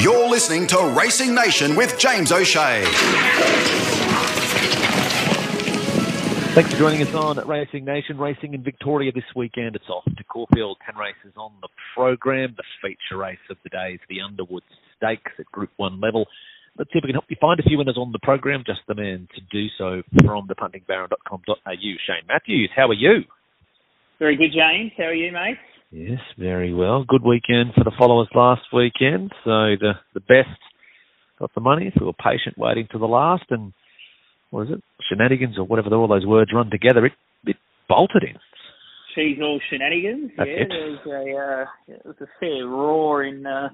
You're listening to Racing Nation with James O'Shea. Thanks for joining us on Racing Nation. Racing in Victoria this weekend. It's off to Caulfield. 10 races on the program. The feature race of the day is the Underwood Stakes at Group 1 level. Let's see if we can help you find a few winners on the program. Just the man to do so from thepuntingbaron.com.au. Shane Matthews, how are you? Very good, James. How are you, mate? Yes, very well. Good weekend for the followers last weekend. So the the best got the money. we were patient waiting to the last, and what is it? Shenanigans or whatever all those words run together. It it bolted in. She's all shenanigans. That's yeah, it. there was a uh, it was a fair roar in uh,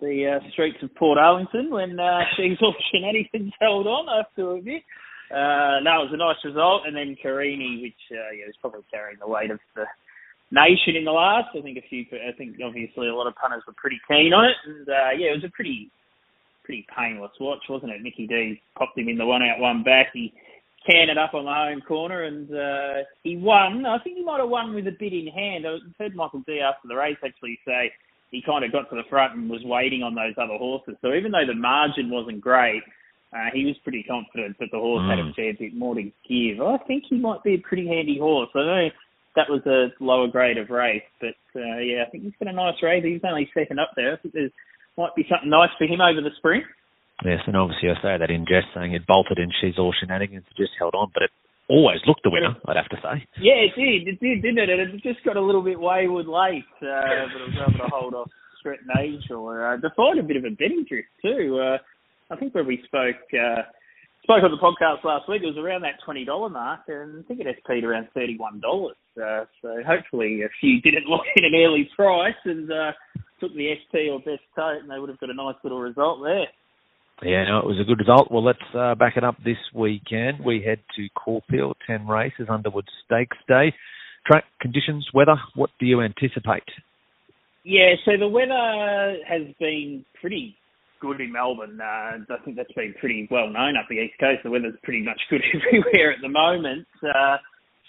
the uh, streets of Portarlington when uh, she's all shenanigans held on. Have to admit. Uh, it was a nice result, and then Carini, which uh, yeah, was probably carrying the weight of the nation in the last. I think a few, I think obviously a lot of punters were pretty keen on it, and uh, yeah, it was a pretty, pretty painless watch, wasn't it? Mickey D popped him in the one out, one back. He canned it up on the home corner, and uh, he won. I think he might have won with a bit in hand. I heard Michael Dee after the race actually say he kind of got to the front and was waiting on those other horses. So even though the margin wasn't great. Uh, he was pretty confident that the horse had a Mm. fair bit more to give. I think he might be a pretty handy horse. I know that was a lower grade of race. But uh, yeah, I think he's got a nice race. He's only second up there. I think there's might be something nice for him over the spring. Yes, and obviously I say that in jest, saying it bolted in. She's all shenanigans. Just held on, but it always looked the winner. I'd have to say. Yeah, it did. It did, didn't it? And it just got a little bit wayward late, uh, but it was able to hold off Stretton Angel. Uh, defied a bit of a betting drift too. Uh, I think when we spoke uh, spoke on the podcast last week, it was around that twenty dollar mark, and I think it SP'd around thirty one dollars. Uh, so hopefully a few didn't lock in an early price and uh, took the SP or best tote, and they would have got a nice little result there. Yeah, no, it was a good result. Well, let's uh, back it up this weekend. We head to Caulfield, 10 races, Underwood Stakes Day. Track conditions, weather, what do you anticipate? Yeah, so the weather has been pretty good in Melbourne. Uh, I think that's been pretty well known up the east coast. The weather's pretty much good everywhere at the moment. Uh,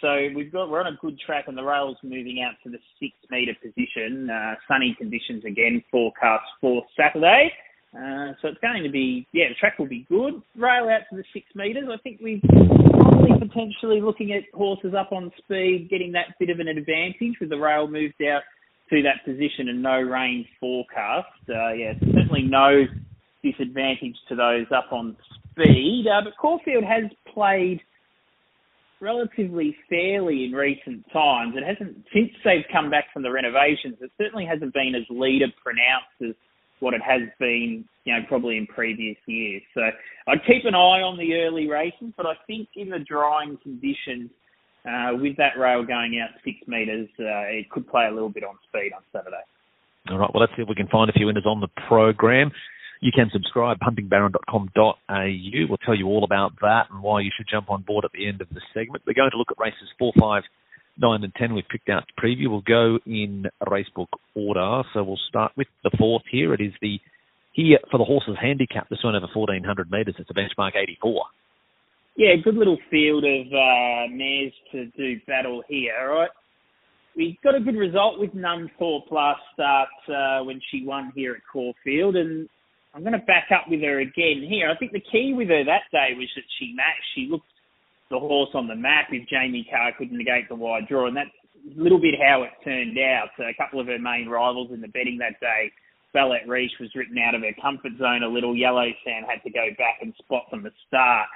so we've got we're on a good track, and the rail's moving out to the six metre position. Uh, sunny conditions again forecast for Saturday. Uh, so it's going to be yeah, the track will be good. Rail out to the six metres. I think we're probably potentially looking at horses up on speed, getting that bit of an advantage with the rail moved out to that position and no rain forecast. Uh, yeah, certainly no disadvantage to those up on speed. Uh, but Caulfield has played relatively fairly in recent times. It hasn't since they've come back from the renovations. It certainly hasn't been as leader pronounced as what it has been, you know, probably in previous years. So I'd keep an eye on the early races, but I think in the drying conditions, uh, with that rail going out six metres, uh, it could play a little bit on speed on Saturday. All right, well, let's see if we can find a few winners on the program. You can subscribe, puntingbaron.com.au. We'll tell you all about that and why you should jump on board at the end of the segment. We're going to look at races four, five, nine, and 10 we've picked out to preview. We'll go in racebook order. So we'll start with the fourth here. It is the here for the horses handicap. This one over 1400 metres. It's a benchmark 84. Yeah, good little field of uh, mares to do battle here. All right, we got a good result with Nunthorpe last start uh, when she won here at Caulfield, and I'm going to back up with her again here. I think the key with her that day was that she matched. She looked the horse on the map if Jamie Kah couldn't negate the wide draw, and that's a little bit how it turned out. So a couple of her main rivals in the betting that day, Ballet Reach was written out of her comfort zone a little. Yellow Sam had to go back and spot from the start.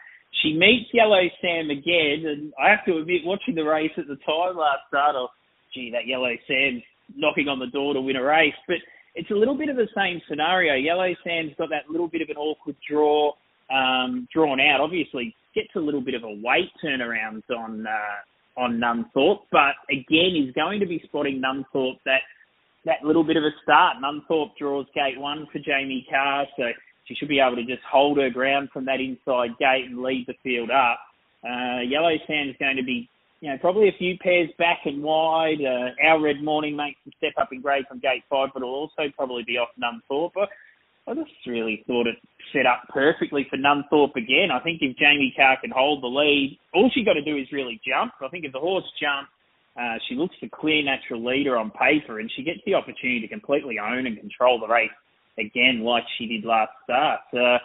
She meets Yellow Sam again, and I have to admit, watching the race at the time last start, oh, gee, that Yellow Sam's knocking on the door to win a race. But it's a little bit of the same scenario. Yellow Sand's got that little bit of an awkward draw um, drawn out. Obviously, gets a little bit of a weight turnaround on uh, on Nunthorpe, but again, is going to be spotting Nunthorpe that that little bit of a start. Nunthorpe draws gate one for Jamie Kah, so she should be able to just hold her ground from that inside gate and lead the field up. Uh, Yellow Sand's going to be, you know, probably a few pairs back and wide. Uh, our Red Morning makes a step up in grade from gate five, but it'll also probably be off Nunthorpe. But I just really thought it set up perfectly for Nunthorpe again. I think if Jamie Kah can hold the lead, all she got to do is really jump. I think if the horse jumps, uh, she looks the clear natural leader on paper, and she gets the opportunity to completely own and control the race again like she did last start. Uh,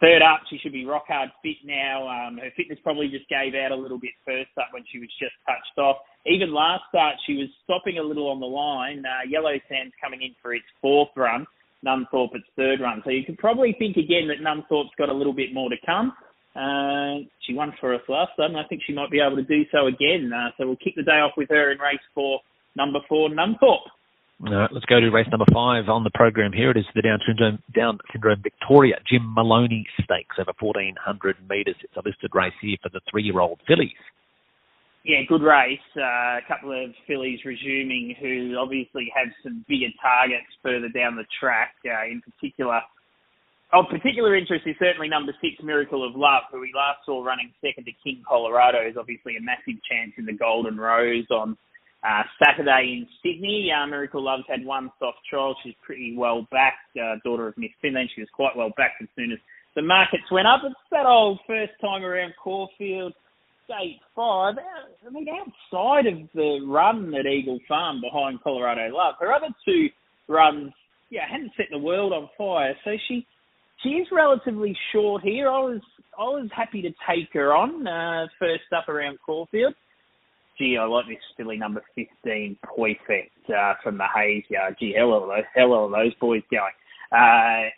third up, she should be rock hard fit now. Um, her fitness probably just gave out a little bit first up when she was just touched off. Even last start, she was stopping a little on the line. Uh, Yellow Sands coming in for its fourth run. Nunthorpe its third run. So you could probably think again that Nunthorpe's got a little bit more to come. Uh, she won for us last time, and I think she might be able to do so again. Uh, so we'll kick the day off with her in race four, number four, Nunthorpe. Let's go to race number five on the program here. It is the Down Syndrome, Down Syndrome Victoria Jim Moloney Stakes over 1,400 metres. It's a listed race here for the three-year-old fillies. Yeah, good race. Uh, a couple of fillies resuming who obviously have some bigger targets further down the track. Uh, in particular, of particular interest is certainly number six, Miracle of Love, who we last saw running second to King Colorado, is obviously a massive chance in the Golden Rose on uh, Saturday in Sydney. Uh, Miracle Love's had one soft trial. She's pretty well backed. Uh, daughter of Miss Finland. She was quite well backed as soon as the markets went up. It's that old first time around Caulfield Gate 5, I mean, outside of the run at Eagle Farm behind Colorado Love, her other two runs, yeah, hadn't set the world on fire. So she she is relatively short here. I was I was happy to take her on uh, first up around Caulfield. Gee, I like this filly number 15, Poifect, uh, from the Hayes Yard. Gee, hell are those, are those boys going? Uh,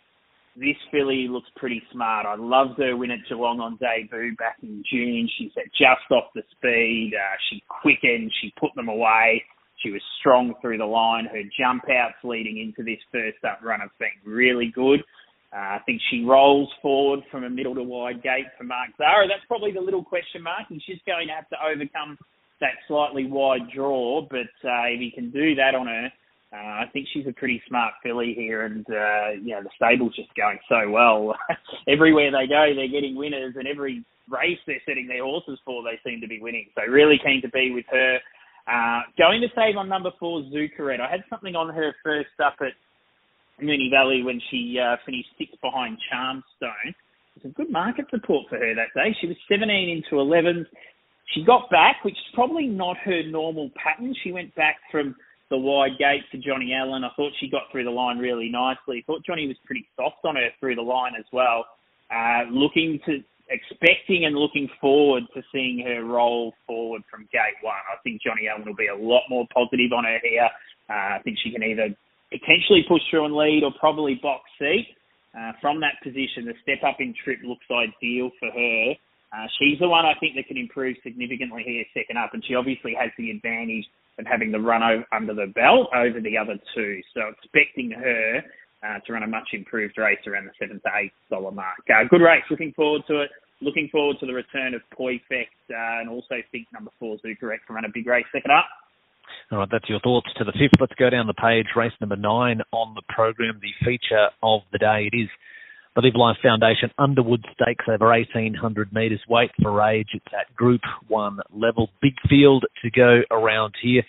this filly looks pretty smart. I loved her win at Geelong on debut back in June. She's just off the speed. Uh, she quickened. She put them away. She was strong through the line. Her jump outs leading into this first up run have been really good. Uh, I think she rolls forward from a middle to wide gate for Mark Zahra. That's probably the little question mark. He's just going to have to overcome that slightly wide draw, but uh, if he can do that on her, uh, I think she's a pretty smart filly here, and uh, know the stable's just going so well. Everywhere they go, they're getting winners, and every race they're setting their horses for, they seem to be winning. So really keen to be with her. Uh, going to save on number four, Zuccaret. I had something on her first up at Moonee Valley when she uh, finished sixth behind Charmstone. It's a good market support for her that day. She was 17 into 11. She got back, which is probably not her normal pattern. She went back from the wide gate to Johnny Allen. I thought she got through the line really nicely. I Thought Johnny was pretty soft on her through the line as well. Uh, looking to expecting and looking forward to seeing her roll forward from gate one. I think Johnny Allen will be a lot more positive on her here. Uh, I think she can either potentially push through and lead or probably box seat. Uh, from that position, the step up in trip looks ideal for her. Uh, she's the one I think that can improve significantly here second up, and she obviously has the advantage of having the run over, under the belt over the other two. So expecting her uh, to run a much improved race around the seven to eight dollar mark. Uh, good race. Looking forward to it. Looking forward to the return of Poifect uh, and also think number four Zuccaret can run a big race second up. All right, that's your thoughts to the fifth. Let's go down the page. Race number nine on the program. The feature of the day. It is the Live Life Foundation Underwood Stakes over 1800 metres. Weight for age. It's at Group 1 level. Big field to go around here.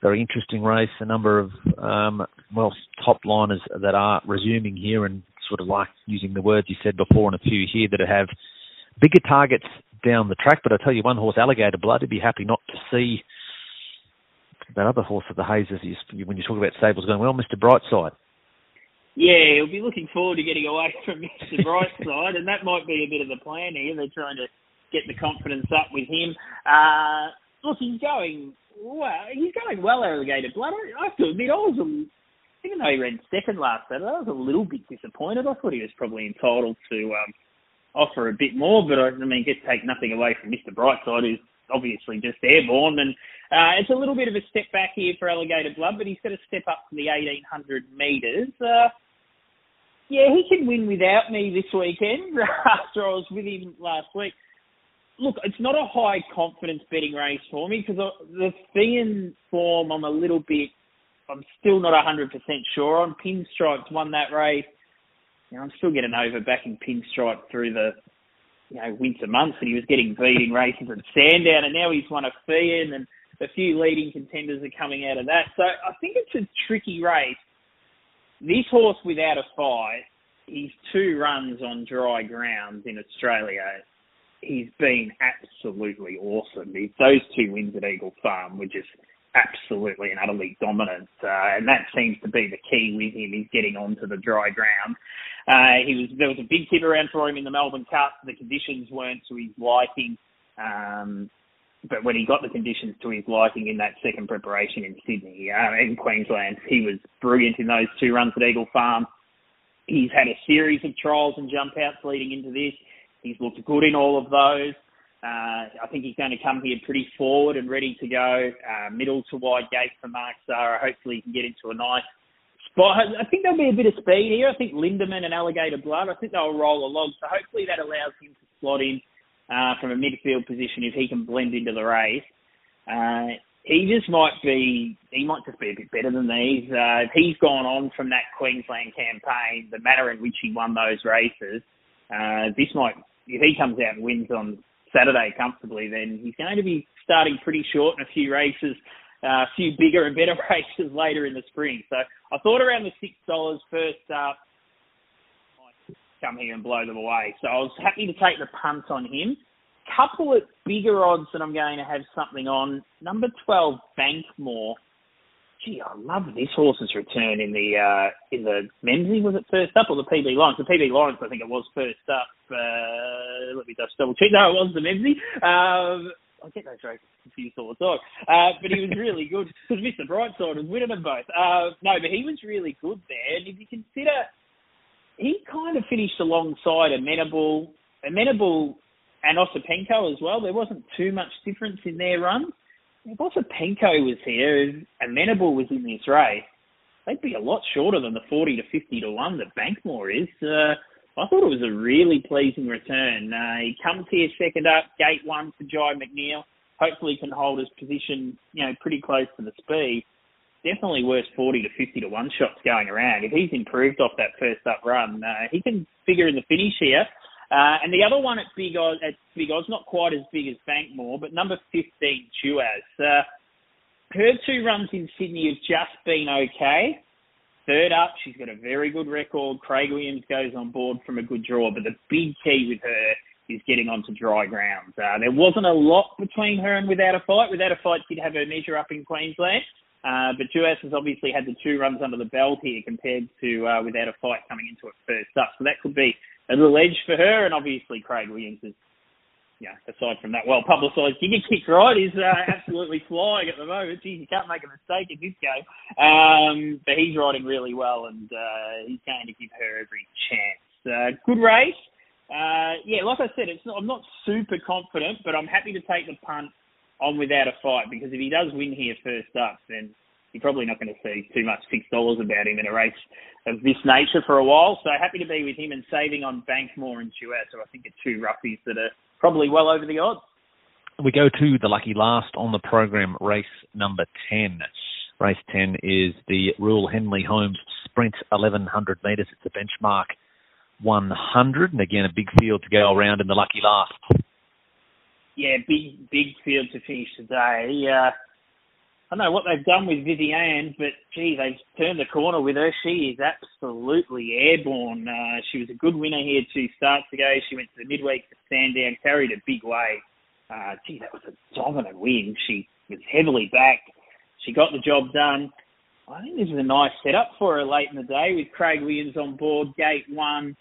Very interesting race. A number of, um, well, top liners that are resuming here and sort of like using the words you said before and a few here that have bigger targets down the track. But I tell you, one horse, Alligator Blood, would be happy not to see that other horse of the Hazes when you talk about stables going, well, Mr. Brightside yeah, he'll be looking forward to getting away from Mr. Brightside, and that might be a bit of the plan here. They're trying to get the confidence up with him. Uh, look, he's going well. He's going well, Alligator Blood. I have to admit, I was a, even though he ran second last Saturday, I was a little bit disappointed. I thought he was probably entitled to um, offer a bit more, but I, I mean, get take nothing away from Mr. Brightside, who's obviously just airborne. And uh, it's a little bit of a step back here for Alligator Blood, but he's got to step up to the 1800 metres. Uh, yeah, he can win without me this weekend after I was with him last week. Look, it's not a high confidence betting race for me because the Feehan form I'm a little bit, I'm still not 100% sure on. Pinstripes won that race. You know, I'm still getting over backing Pinstripe through the you know winter months, and he was getting beat in races at Sandown, and now he's won a Feehan, and a few leading contenders are coming out of that. So I think it's a tricky race this horse without a fight, his two runs on dry grounds in Australia, he's been absolutely awesome. those two wins at Eagle Farm were just absolutely and utterly dominant, uh, and that seems to be the key with him. He's getting onto the dry ground. Uh, he was there was a big tip around for him in the Melbourne Cup. The conditions weren't to his liking, um, but when he got the conditions to his liking in that second preparation in Sydney, uh, in Queensland, he was brilliant in those two runs at Eagle Farm. He's had a series of trials and jump outs leading into this. He's looked good in all of those. Uh, I think he's going to come here pretty forward and ready to go. Uh, middle to wide gate for Mark Zahra. Hopefully he can get into a nice spot. I think there'll be a bit of speed here. I think Lindeman and Alligator Blood, I think they'll roll along. So hopefully that allows him to slot in uh, from a midfield position if he can blend into the race. Uh, he just might be, he might just be a bit better than these. Uh, if he's gone on from that Queensland campaign, the manner in which he won those races, uh, this might, if he comes out and wins on Saturday comfortably, then he's going to be starting pretty short in a few races, uh, a few bigger and better races later in the spring. So I thought around the six dollars first up, come here and blow them away. So I was happy to take the punt on him. Couple of bigger odds that I'm going to have something on. Number twelve, Bankmore gee, I love this horse's return in the uh, in the Memsie. Was it first up or the PB Lawrence? The PB Lawrence, I think it was first up. Uh, let me just double check. No, it was the Memsie. Um, I get those races confused all the time. Uh, but he was really good Mr. Brightside was winning them both. Uh, no, but he was really good there. And if you consider, he kind of finished alongside Amenable, Amenable and Osipenko as well. There wasn't too much difference in their runs if Osipenko was here and Menable was in this race, they'd be a lot shorter than the 40 to 50 to 1 that Bankmore is. Uh, I thought it was a really pleasing return. Uh, he comes here second up, gate one for Jye McNeil. Hopefully can hold his position, you know, pretty close to the speed. Definitely worth 40 to 50 to 1 shots going around. If he's improved off that first up run, uh, he can figure in the finish here. Uh, and the other one at Big Oz, at Big Oz, not quite as big as Bankmore, but number 15, Tuas. Uh, her two runs in Sydney have just been okay. Third up, she's got a very good record. Craig Williams goes on board from a good draw, but the big key with her is getting onto dry ground. Uh, there wasn't a lot between her and Without a Fight. Without a Fight did have her measure up in Queensland, uh, but Tuas has obviously had the two runs under the belt here compared to uh, Without a Fight coming into it first up. So that could be a little edge for her, and obviously Craig Williams is, yeah, aside from that well publicised giga kick ride, is uh, absolutely flying at the moment. Geez, you can't make a mistake in this game. Um, but he's riding really well, and uh, he's going to give her every chance. Uh, good race. Uh, yeah, like I said, it's not, I'm not super confident, but I'm happy to take the punt on without a fight because if he does win here first up, then you're probably not going to see too much six dollars about him in a race of this nature for a while. So happy to be with him and saving on Bankmore and Chouette, so I think are two roughies that are probably well over the odds. We go to the lucky last on the program, race number 10. Race 10 is the Rule Henley Holmes Sprint 1100 metres. It's a benchmark 100, and again, a big field to go around in the lucky last. Yeah, big big field to finish today. Uh, I don't know what they've done with Viviane, but gee, they've turned the corner with her. She is absolutely airborne. Uh, she was a good winner here two starts ago. She went to the midweek to Sandown, carried a big weight. Uh, gee, that was a dominant win. She was heavily backed. She got the job done. I think this is a nice setup for her late in the day with Craig Williams on board, gate one.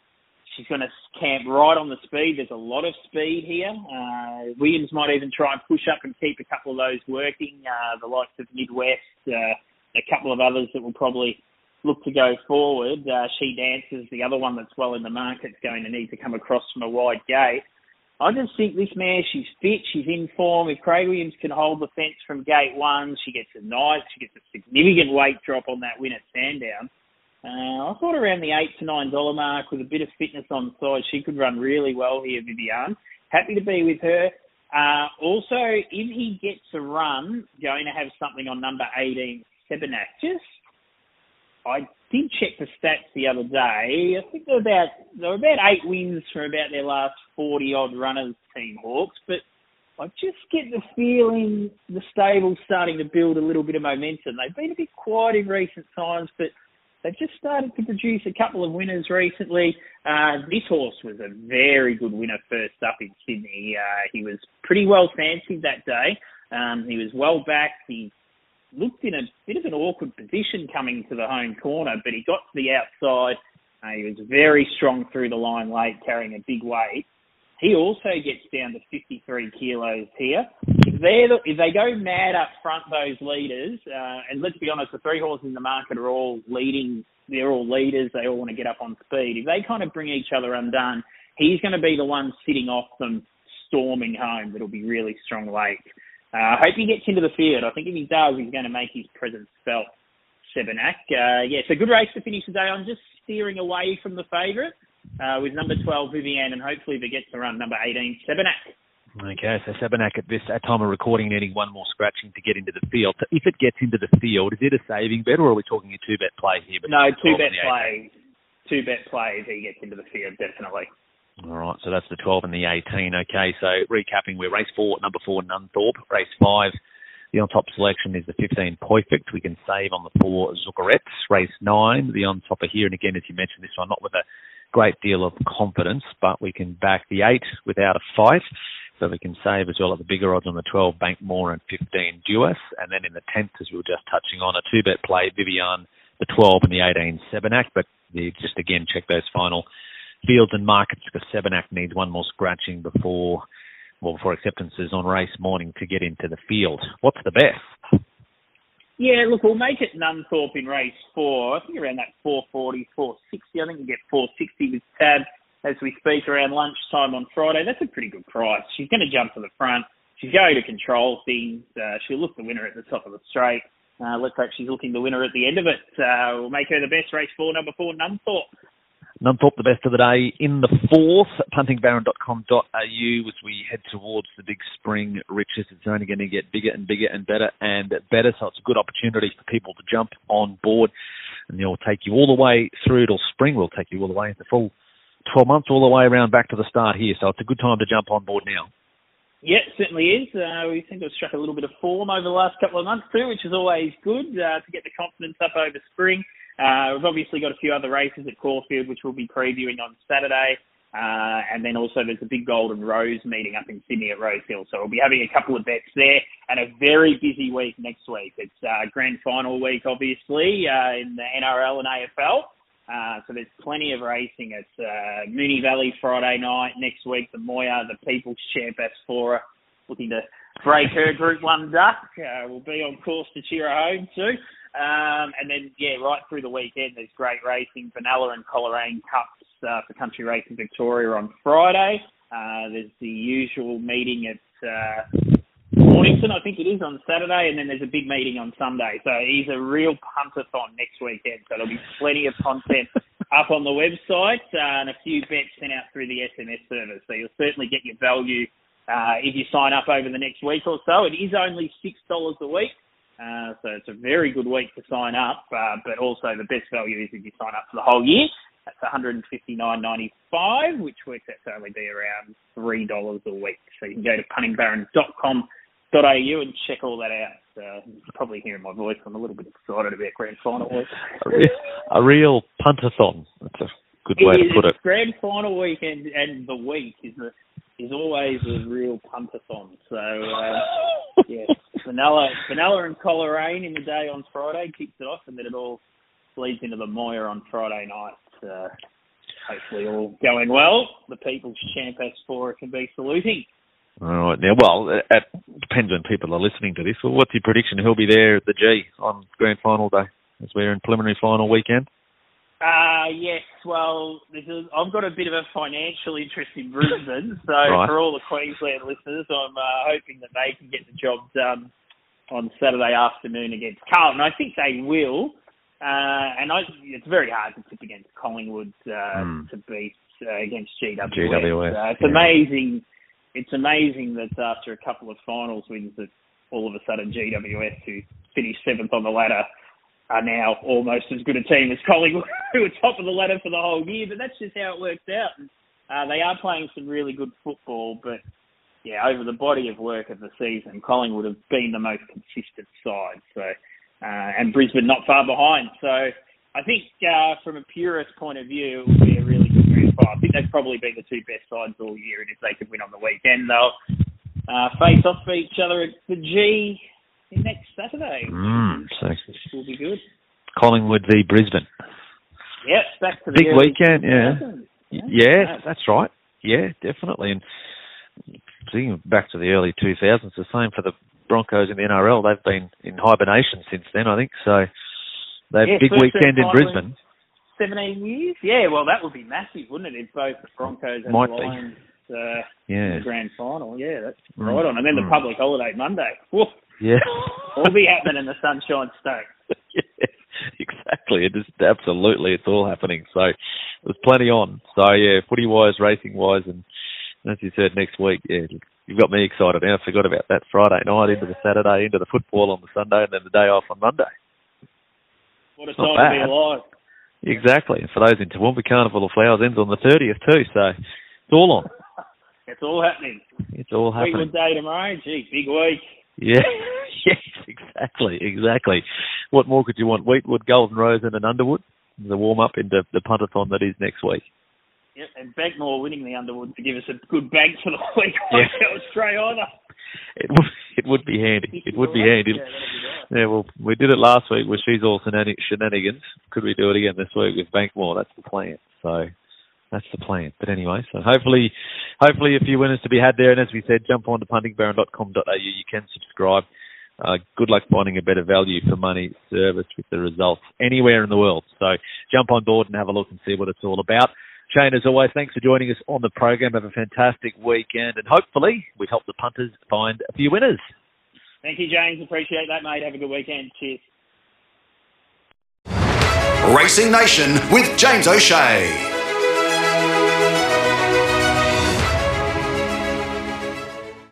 She's going to camp right on the speed. There's a lot of speed here. Uh, Williams might even try and push up and keep a couple of those working. Uh, the likes of Midwest, uh, a couple of others that will probably look to go forward. Uh, she dances the other one that's well in the market's going to need to come across from a wide gate. I just think this mare, she's fit, she's in form. If Craig Williams can hold the fence from gate one, she gets a nice, she gets a significant weight drop on that win at Sandown. Uh, I thought around the eight to nine dollar mark with a bit of fitness on side, she could run really well here, Viviane. Happy to be with her. Uh, also, if he gets a run, going to have something on number 18, Sebenakis. I did check the stats the other day. I think they're about they're about eight wins from about their last forty odd runners, Team Hawkes. But I just get the feeling the stable's starting to build a little bit of momentum. They've been a bit quiet in recent times, but They've just started to produce a couple of winners recently. Uh, this horse was a very good winner first up in Sydney. Uh, he was pretty well fancied that day. Um, he was well backed. He looked in a bit of an awkward position coming to the home corner, but he got to the outside. Uh, he was very strong through the line late, carrying a big weight. He also gets down to 53 kilos here. If, they if they go mad up front, those leaders, uh, and let's be honest, the three horses in the market are all leading. They're all leaders. They all want to get up on speed. If they kind of bring each other undone, he's going to be the one sitting off them, storming home. That'll be really strong late. Uh, I hope he gets into the field. I think if he does, he's going to make his presence felt. Sebenak. Uh, yeah, so good race to finish today. I'm just steering away from the favourite uh, with number 12 Vivian, and hopefully if it gets to run number 18 Sebenak. Okay, so Sabanak at this at time of recording needing one more scratching to get into the field. So if it gets into the field, is it a saving bet or are we talking a two bet play here? No, two bet play. Two bet play if he gets into the field, definitely. All right, so that's the 12 and the 18. Okay, so recapping, we're race four, number four, Nunthorpe. Race five, the on top selection is the 15 Poifect. We can save on the four Zuckerets. Race nine, the on top topper here, and again, as you mentioned, this one not with a great deal of confidence, but we can back the eight without a fight. So we can save as well at the bigger odds on the 12 Bank More and 15 Duas. And then in the 10th, as we were just touching on, a two bet play, Vivian, the 12 and the 18 Sebenak. But just again, check those final fields and markets because Sebenak needs one more scratching before, well, before acceptances on race morning to get into the field. What's the best? Yeah, look, we'll make it Nunthorpe in race four. I think around that 440, 460. I think you get 460 with Tab as we speak around lunchtime on Friday. That's a pretty good price. She's going to jump to the front. She's going to control things. Uh, she'll look the winner at the top of the straight. Uh, let's hope she's looking the winner at the end of it. Uh, we'll make her the best race four, number four, Nunthorpe. Nunthorpe, the best of the day in the fourth. Puntingbaron.com.au as we head towards the big spring riches. It's only going to get bigger and bigger and better and better. So it's a good opportunity for people to jump on board. And it'll take you all the way through till spring. We'll take you all the way the full 12 months, all the way around back to the start here. So it's a good time to jump on board now. Yeah, it certainly is. Uh, we seem to have struck a little bit of form over the last couple of months too, which is always good uh, to get the confidence up over spring. Uh, we've obviously got a few other races at Caulfield, which we'll be previewing on Saturday. Uh, and then also there's a big Golden Rose meeting up in Sydney at Rosehill. So we'll be having a couple of bets there and a very busy week next week. It's uh, grand final week, obviously, uh, in the NRL and AFL. Uh, so there's plenty of racing. It's uh, Moonee Valley Friday night. Next week, the Moir, the People's Champ Asfoora, looking to break her Group 1 duck. Uh, will be on course to cheer her home too. Um, and then, yeah, right through the weekend, there's great racing. Vanilla and Coleraine Cups uh, for Country Racing Victoria on Friday. Uh, there's the usual meeting at uh, Mornington, I think it is, on Saturday. And then there's a big meeting on Sunday. So he's a real puntathon next weekend. So there'll be plenty of content up on the website uh, and a few bets sent out through the SMS service. So you'll certainly get your value uh, if you sign up over the next week or so. It is only $6 a week. Uh, so it's a very good week to sign up, uh, but also the best value is if you sign up for the whole year. That's $159.95, which works out to only be around $3 a week. So you can go to puntingbaron.com.au and check all that out. Uh, you can probably hear my voice. I'm a little bit excited about grand final week. a, real, a real puntathon. That's a good way it to put it. Grand final weekend and the week is a, is always a real puntathon. So uh, yeah, vanilla, vanilla and Coleraine in the day on Friday kicks it off, and then it all leads into the Moir on Friday night. Uh, hopefully, all going well. The People's Champ Asfoora can be saluting. All right. Now, well, it depends when people are listening to this. Well, what's your prediction? Who'll be there at the G on Grand Final day as we're in preliminary final weekend? Uh, yes, well, this is, I've got a bit of a financial interest in Brisbane, so right. for all the Queensland listeners, I'm uh, hoping that they can get the job done on Saturday afternoon against Carlton. I think they will, uh, and I, it's very hard to tip against Collingwood uh, mm. to beat uh, against GWS. GWS uh, it's yeah. amazing. It's amazing that after a couple of finals wins, that all of a sudden GWS, who finished seventh on the ladder, are now almost as good a team as Collingwood, who were top of the ladder for the whole year. But that's just how it works out. And, uh, they are playing some really good football, but yeah, over the body of work of the season, Collingwood have been the most consistent side. So, uh, and Brisbane not far behind. So, I think uh, from a purist point of view, I think they've probably been the two best sides all year, and if they could win on the weekend, they'll uh, face off for each other at the G next Saturday. Mm, so will be good. Collingwood v Brisbane. Yep, back to the Big weekend, yeah. 2000s. Y- Yeah, that's right. Yeah, definitely. And thinking back to the early 2000s, the same for the Broncos in the NRL. They've been in hibernation since then, I think. So they've Yeah, big weekend in time Brisbane. 17 years? Yeah, well, that would be massive, wouldn't it, if both the Broncos and Might the. Lions uh, Yeah, the grand final? Yeah, that's Mm, right on. And then the mm. public holiday Monday. Woof, yeah. all be happening in the Sunshine State. yeah, exactly. It is absolutely. It's all happening. So there's plenty on. So yeah, footy wise, racing wise, and as you said, next week, yeah, you've got me excited. Now I forgot about that Friday night into the Saturday, into the football on the Sunday, and then the day off on Monday. What a not time to be alive. Exactly. And for those in Toowoomba, Carnival of Flowers ends on the 30th too. So it's all on. It's all happening. It's all happening. Fleetwood Day tomorrow. Gee, big week. Yeah, yes, exactly, exactly. What more could you want? Wheatwood, Golden Rose, and an Underwood. The warm up into the puntathon that is next week. Yep, and Beckmore winning the Underwood to give us a good bank for the week. Yeah. that was straight either. It would, it would be handy. It would be handy. Yeah, be nice. Yeah, well, we did it last week with She's All Shenanigans. Could we do it again this week with Bankmore? That's the plan. So that's the plan. But anyway, so hopefully, hopefully a few winners to be had there. And as we said, jump on to puntingbaron.com.au. You can subscribe. Uh, good luck finding a better value for money service with the results anywhere in the world. So jump on board and have a look and see what it's all about. Shane, as always, thanks for joining us on the program. Have a fantastic weekend, and hopefully we help the punters find a few winners. Thank you, James. Appreciate that, mate. Have a good weekend. Cheers. Racing Nation with James O'Shea.